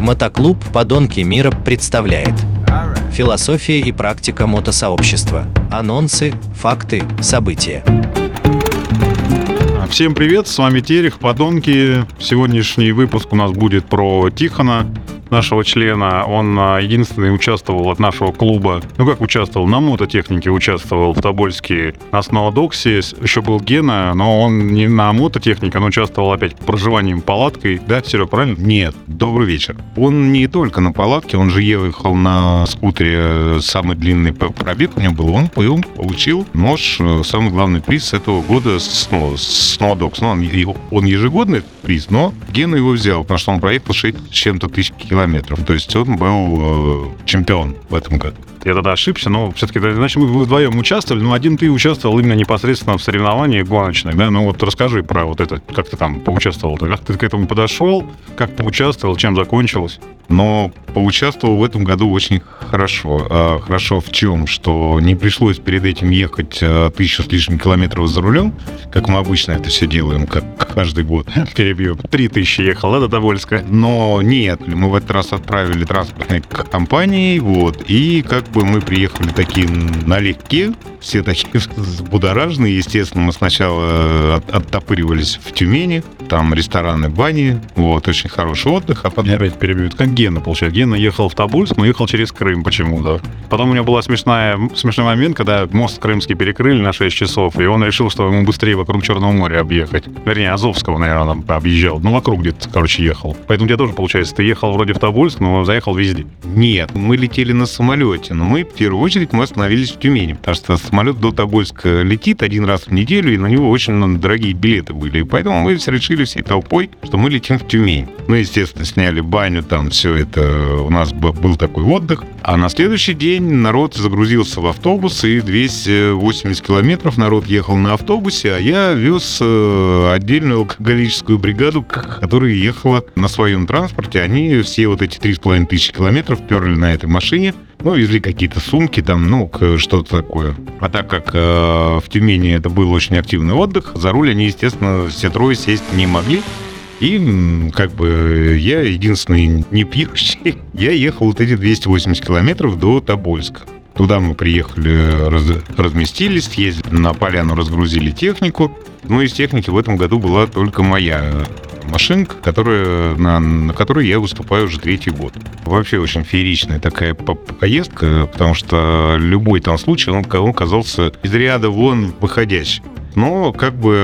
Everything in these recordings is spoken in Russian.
Мотоклуб «Подонки мира» представляет Философия и практика мотосообщества. Анонсы, факты, события. Всем привет, с вами Терех, Подонки. Сегодняшний выпуск у нас будет про Тихона, нашего члена. Он а, единственный участвовал от нашего клуба. Ну как участвовал? На мототехнике участвовал в Тобольске на Сноудоксе. Еще был Гена, но он не на мототехнике, он участвовал опять проживанием палаткой. Да, Серега, правильно? Нет, добрый вечер. Он не только на палатке, он же ехал на скутере, самый длинный пробег у него был. Он, получил нож, э, самый главный приз этого года Сноудокс. Ну, он, он ежегодный приз, но Гена его взял, потому что он проехал 6 с чем-то тысяч километров километров. То есть он был э, чемпион в этом году. Я тогда ошибся, но все-таки, значит, мы вдвоем участвовали, но один ты участвовал именно непосредственно в соревновании гоночных, да? Ну вот расскажи про вот это, как ты там поучаствовал, как ты к этому подошел, как поучаствовал, чем закончилось? Но поучаствовал в этом году очень хорошо. А, хорошо в чем? Что не пришлось перед этим ехать а, тысячу с лишним километров за рулем, как мы обычно это все делаем, как каждый год. Перебью. Три тысячи ехал, да, до? Но нет, мы в этот раз отправили транспортной компанией, вот, и как бы мы приехали такие налегке, все такие будоражные. Естественно, мы сначала э, от, оттопыривались в Тюмени, там рестораны, бани, вот, очень хороший отдых. А потом... Я опять перебью. как Гена, получается. Гена ехал в Тобольск, но ехал через Крым почему-то. Потом у него был смешная, смешной момент, когда мост Крымский перекрыли на 6 часов, и он решил, что ему быстрее вокруг Черного моря объехать. Вернее, Азовского, наверное, там объезжал. Ну, вокруг где-то, короче, ехал. Поэтому у тебя тоже, получается, ты ехал вроде в Тобольск, но заехал везде. Нет, мы летели на самолете, но мы, в первую очередь, мы остановились в Тюмени, потому что самолет до Тобольска летит один раз в неделю, и на него очень дорогие билеты были. И поэтому мы все решили всей толпой, что мы летим в Тюмень. Ну, естественно, сняли баню, там все это, у нас был такой отдых. А на следующий день народ загрузился в автобус, и 280 километров народ ехал на автобусе, а я вез э, отдельную алкоголическую бригаду, которая ехала на своем транспорте. Они все вот эти 3,5 тысячи километров перли на этой машине. Ну, везли какие-то сумки там, ну, что-то такое. А так как э, в Тюмени это был очень активный отдых, за руль они, естественно, все трое сесть не могли. И как бы я единственный не пьющий, я ехал вот эти 280 километров до Тобольска. Туда мы приехали, раз, разместились, съездили на поляну, разгрузили технику. Ну, из техники в этом году была только моя машинка, которая, на, на которой я выступаю уже третий год. Вообще очень фееричная такая поездка, потому что любой там случай, он, он казался из ряда вон выходящий. Но как бы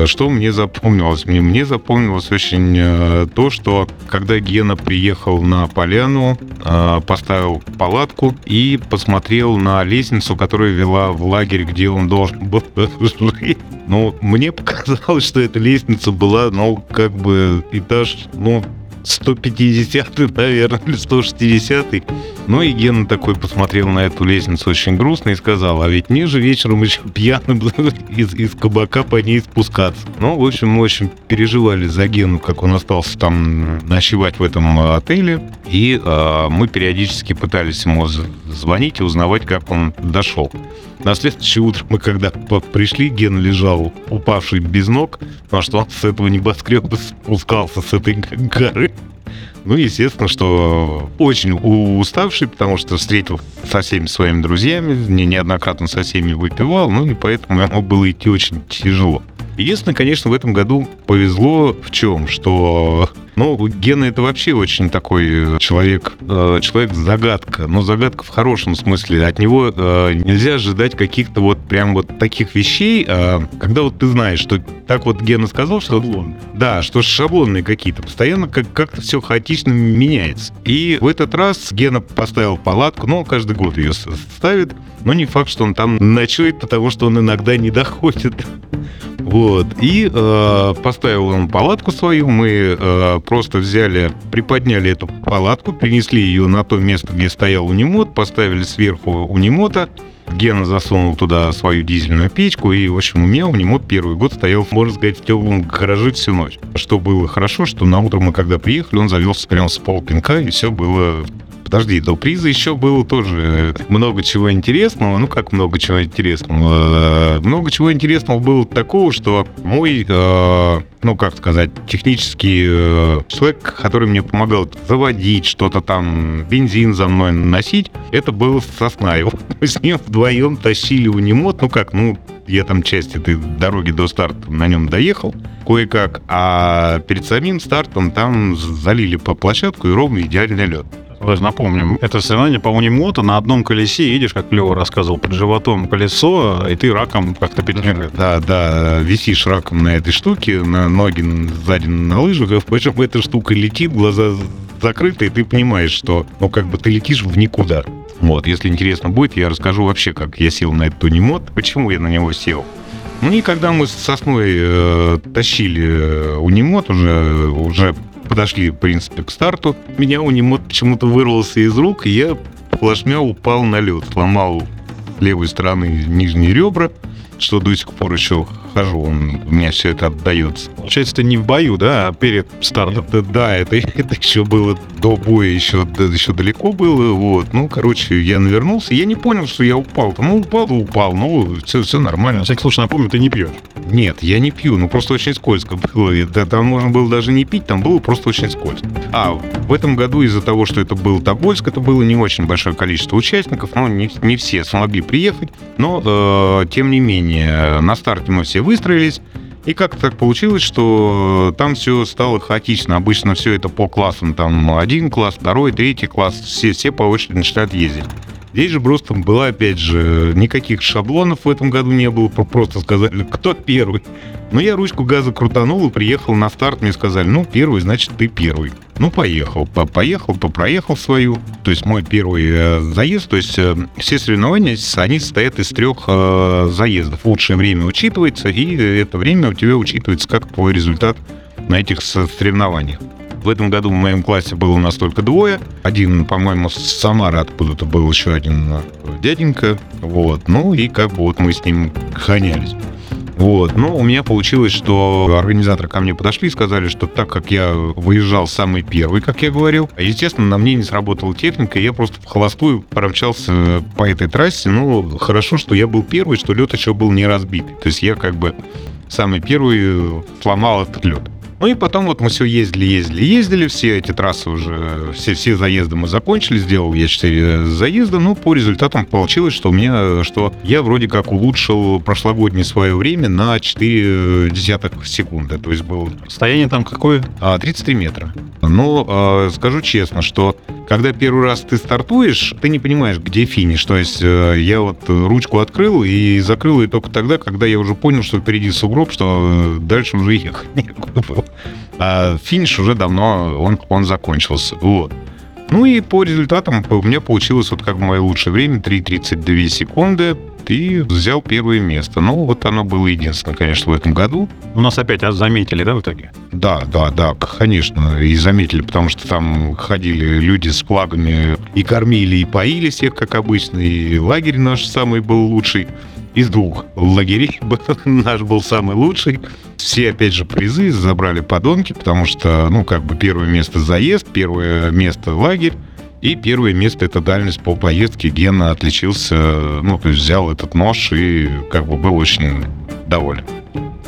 э, что мне запомнилось? Мне, мне запомнилось очень э, то, что когда Гена приехал на поляну, э, поставил палатку и посмотрел на лестницу, которая вела в лагерь, где он должен был жить. Ну, мне показалось, что эта лестница была, ну, как бы этаж, ну, 150 наверное, или 160 -й. Ну и Гена такой посмотрел на эту лестницу очень грустно и сказал, а ведь мне же вечером еще пьяным из, из кабака по ней спускаться. Ну, в общем, мы очень переживали за Гену, как он остался там ночевать в этом отеле. И э, мы периодически пытались ему звонить и узнавать, как он дошел. На следующее утро мы когда пришли, Ген лежал упавший без ног, потому что он с этого небоскреба спускался с этой горы. Ну, естественно, что очень уставший, потому что встретил со всеми своими друзьями, не неоднократно со всеми выпивал, ну и поэтому ему было идти очень тяжело. Единственное, конечно, в этом году повезло в чем, что ну, Гена это вообще очень такой э, человек, э, человек-загадка, но загадка в хорошем смысле. От него э, нельзя ожидать каких-то вот прям вот таких вещей, э, когда вот ты знаешь, что так вот Гена сказал, что... Шаблон. Да, что шаблонные какие-то. Постоянно как- как-то все хаотично меняется. И в этот раз Гена поставил палатку, ну, каждый год ее ставит, но не факт, что он там ночует, потому что он иногда не доходит. Вот. И э, поставил он палатку свою. Мы э, просто взяли, приподняли эту палатку, принесли ее на то место, где стоял унимот, поставили сверху унимота. Гена засунул туда свою дизельную печку, и, в общем, у меня унимот первый год стоял, можно сказать, в теплом гараже всю ночь. Что было хорошо, что на утро мы, когда приехали, он завелся прямо с полпинка, и все было подожди, до приза еще было тоже много чего интересного. Ну, как много чего интересного? Э, много чего интересного было такого, что мой, э, ну, как сказать, технический э, человек, который мне помогал заводить что-то там, бензин за мной носить, это был Соснаев. Мы с ним вдвоем тащили унимот, ну как, ну, я там часть этой дороги до старта на нем доехал кое-как, а перед самим стартом там залили по площадку и ровно идеальный лед. Давайте напомним, это соревнование по унимоту, на одном колесе едешь, как Лева рассказывал, под животом колесо, и ты раком как-то петлируешь. Да, да, висишь раком на этой штуке, на ноги сзади на лыжах, причем эта штука летит, глаза закрыты, и ты понимаешь, что, ну, как бы ты летишь в никуда. Вот, если интересно будет, я расскажу вообще, как я сел на этот унимот, почему я на него сел. Ну и когда мы с сосной э, тащили э, унимот, уже, уже подошли, в принципе, к старту, меня унимот почему-то вырвался из рук, и я плашмя упал на лед, сломал левой стороны нижние ребра, что до сих пор еще хожу, он, у меня все это отдается. Получается, ты не в бою, да, а перед стартом? Это, да, это, это еще было до боя, еще, еще далеко было, вот. Ну, короче, я навернулся, я не понял, что я упал. Ну, упал, упал, ну, все, все нормально. На всякий случай напомню, ты не пьешь. Нет, я не пью, ну, просто очень скользко было. Это, там можно было даже не пить, там было просто очень скользко. А, в этом году из-за того, что это был Тобольск, это было не очень большое количество участников, ну, не, не все смогли приехать, но, э, тем не менее, на старте мы все выстроились, и как так получилось, что там все стало хаотично. Обычно все это по классам. Там один класс, второй, третий класс. Все, все по очереди начинают ездить. Здесь же просто было, опять же, никаких шаблонов в этом году не было. Просто сказали, кто первый. Но я ручку газа крутанул и приехал на старт. Мне сказали, ну, первый, значит, ты первый. Ну, поехал. По поехал, попроехал свою. То есть мой первый э, заезд. То есть э, все соревнования, они состоят из трех э, заездов. Лучшее время учитывается, и это время у тебя учитывается как твой результат на этих соревнованиях. В этом году в моем классе было у нас только двое. Один, по-моему, с Самары откуда-то был еще один э, дяденька. Вот. Ну и как бы вот мы с ним гонялись. Вот. Но у меня получилось, что организаторы ко мне подошли и сказали, что так как я выезжал самый первый, как я говорил, естественно, на мне не сработала техника, и я просто в холостую промчался по этой трассе. Ну, хорошо, что я был первый, что лед еще был не разбитый. То есть я как бы самый первый сломал этот лед. Ну и потом вот мы все ездили, ездили, ездили, все эти трассы уже, все, все заезды мы закончили, сделал я 4 заезда, но по результатам получилось, что у меня, что я вроде как улучшил прошлогоднее свое время на 4 десятых секунды, то есть был... Состояние там какое? 33 а, метра. Но а, скажу честно, что когда первый раз ты стартуешь, ты не понимаешь, где финиш. То есть э, я вот ручку открыл и закрыл ее только тогда, когда я уже понял, что впереди сугроб, что э, дальше уже ехать некуда было. А финиш уже давно, он, он закончился. Вот. Ну и по результатам у меня получилось вот как мое лучшее время 3.32 секунды и взял первое место. Ну, вот оно было единственное, конечно, в этом году. У нас опять а заметили, да, в итоге? Да, да, да, конечно, и заметили, потому что там ходили люди с флагами и кормили, и поили всех, как обычно, и лагерь наш самый был лучший из двух лагерей наш был самый лучший. Все, опять же, призы забрали подонки, потому что, ну, как бы первое место заезд, первое место лагерь, и первое место это дальность по поездке. Гена отличился, ну, то есть взял этот нож и как бы был очень доволен.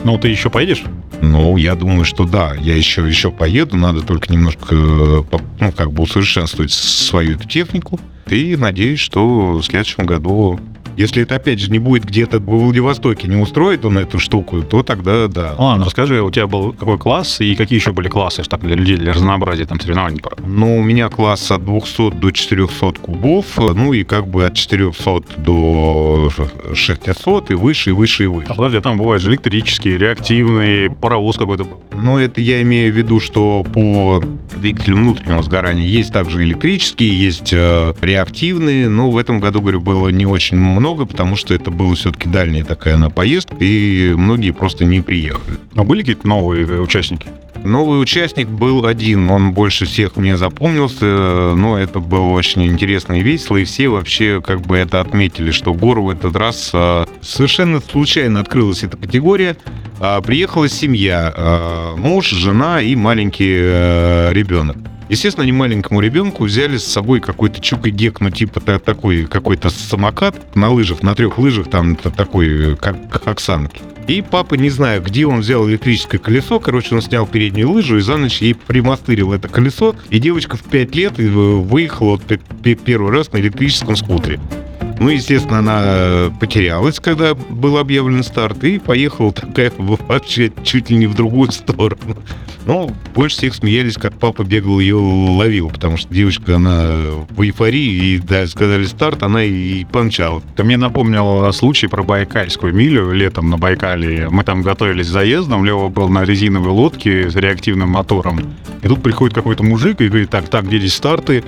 Ну, ты еще поедешь? Ну, я думаю, что да, я еще, еще поеду, надо только немножко, ну, как бы усовершенствовать свою эту технику. И надеюсь, что в следующем году если это, опять же, не будет где-то в Владивостоке, не устроит он эту штуку, то тогда да. Ладно, расскажи, у тебя был какой класс и какие еще были классы так, для людей, для разнообразия там соревнований? Ну, у меня класс от 200 до 400 кубов, ну и как бы от 400 до 600 и выше, и выше, и выше. А подожди, там бывают же электрические, реактивные, паровоз какой-то. Ну, это я имею в виду, что по двигателю внутреннего сгорания есть также электрические, есть э, реактивные, но в этом году, говорю, было не очень много много, потому что это была все-таки дальняя такая на поездка, и многие просто не приехали. А были какие-то новые э, участники? Новый участник был один, он больше всех мне запомнился, но это было очень интересно и весело, и все вообще как бы это отметили, что гору в этот раз а, совершенно случайно открылась эта категория. А, приехала семья, а, муж, жена и маленький ребенок. Естественно, они маленькому ребенку взяли с собой какой-то чук и гек, ну типа та- такой какой-то самокат на лыжах, на трех лыжах, там такой, э, как, как оксанки. И папа, не знаю, где он взял электрическое колесо, короче, он снял переднюю лыжу и за ночь ей примастырил это колесо, и девочка в 5 лет э, выехала вот пе- пе- первый раз на электрическом скутере. Ну, естественно, она э, потерялась, когда был объявлен старт, и поехала такая вообще чуть ли не в другую сторону. Но больше всех смеялись, как папа бегал ее ловил, потому что девочка, она в эйфории, и да, сказали старт, она и помчала. Ты мне напомнил случай про Байкальскую милю летом на Байкале. Мы там готовились к заездам, Лева был на резиновой лодке с реактивным мотором. И тут приходит какой-то мужик и говорит, так, так, где здесь старты?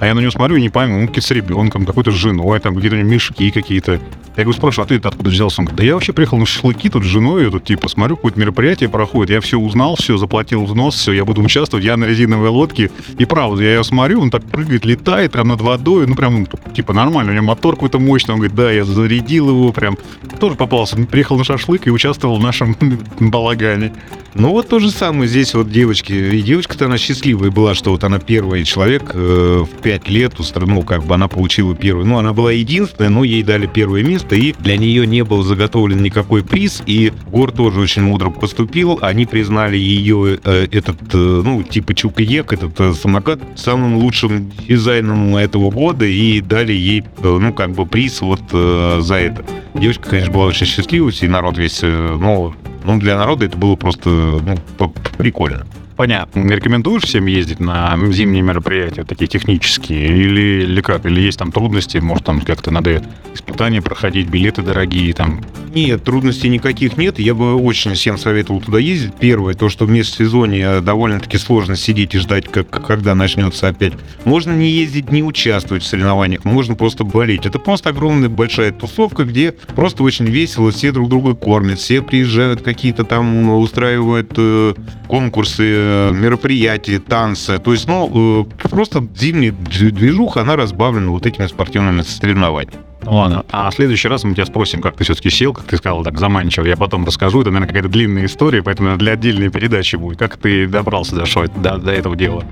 А я на него смотрю и не пойму, он какие-то с ребенком, какой-то с женой, там какие-то мешки какие-то. Я говорю, спрашиваю, а ты откуда взялся? Он говорит, да я вообще приехал на шашлыки тут с женой, я тут типа смотрю, какое-то мероприятие проходит, я все узнал, все, заплатил взнос, все, я буду участвовать, я на резиновой лодке. И правда, я ее смотрю, он так прыгает, летает прям над водой, ну прям, ну, типа нормально, у него мотор какой-то мощный, он говорит, да, я зарядил его прям. Тоже попался, приехал на шашлык и участвовал в нашем балагане. Ну вот то же самое здесь вот девочки. И девочка-то она счастливая была, что вот она первый человек э, в пять лет, устро- ну как бы она получила первый. Ну она была единственная, но ей дали первое место, и для нее не был заготовлен никакой приз. И Гор тоже очень мудро поступил. Они признали ее э, этот, э, ну типа Чукаек, этот э, самокат самым лучшим дизайном этого года и дали ей, э, ну как бы приз вот э, за это. Девочка, конечно, была очень счастлива, и народ весь, э, ну, ну, для народа это было просто ну, прикольно. Понятно. Рекомендуешь всем ездить на зимние мероприятия, такие технические, или, или как? Или есть там трудности, может, там как-то надо испытания проходить, билеты дорогие, там, Нет, трудностей никаких нет. Я бы очень всем советовал туда ездить. Первое, то, что в межсезонье довольно-таки сложно сидеть и ждать, как, когда начнется опять. Можно не ездить, не участвовать в соревнованиях, можно просто болеть. Это просто огромная большая тусовка, где просто очень весело, все друг друга кормят, все приезжают, какие-то там устраивают э, конкурсы, мероприятия, танцы. То есть, ну, э, просто зимняя движуха, она разбавлена вот этими спортивными соревнованиями. Ладно. А в следующий раз мы тебя спросим, как ты все-таки сел, как ты сказал, так заманчиво. Я потом расскажу. Это, наверное, какая-то длинная история, поэтому для отдельной передачи будет. Как ты добрался до, шо- до, до этого дела?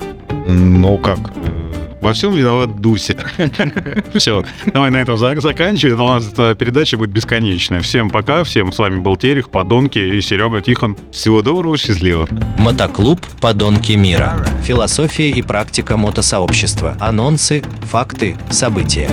Ну как? Во всем виноват Дуся. Все, давай на этом за- заканчивать. У нас эта передача будет бесконечная. Всем пока. Всем с вами был Терех, Подонки и Серега Тихон. Всего доброго, счастливо. Мотоклуб «Подонки мира». Философия и практика мотосообщества. Анонсы, факты, события.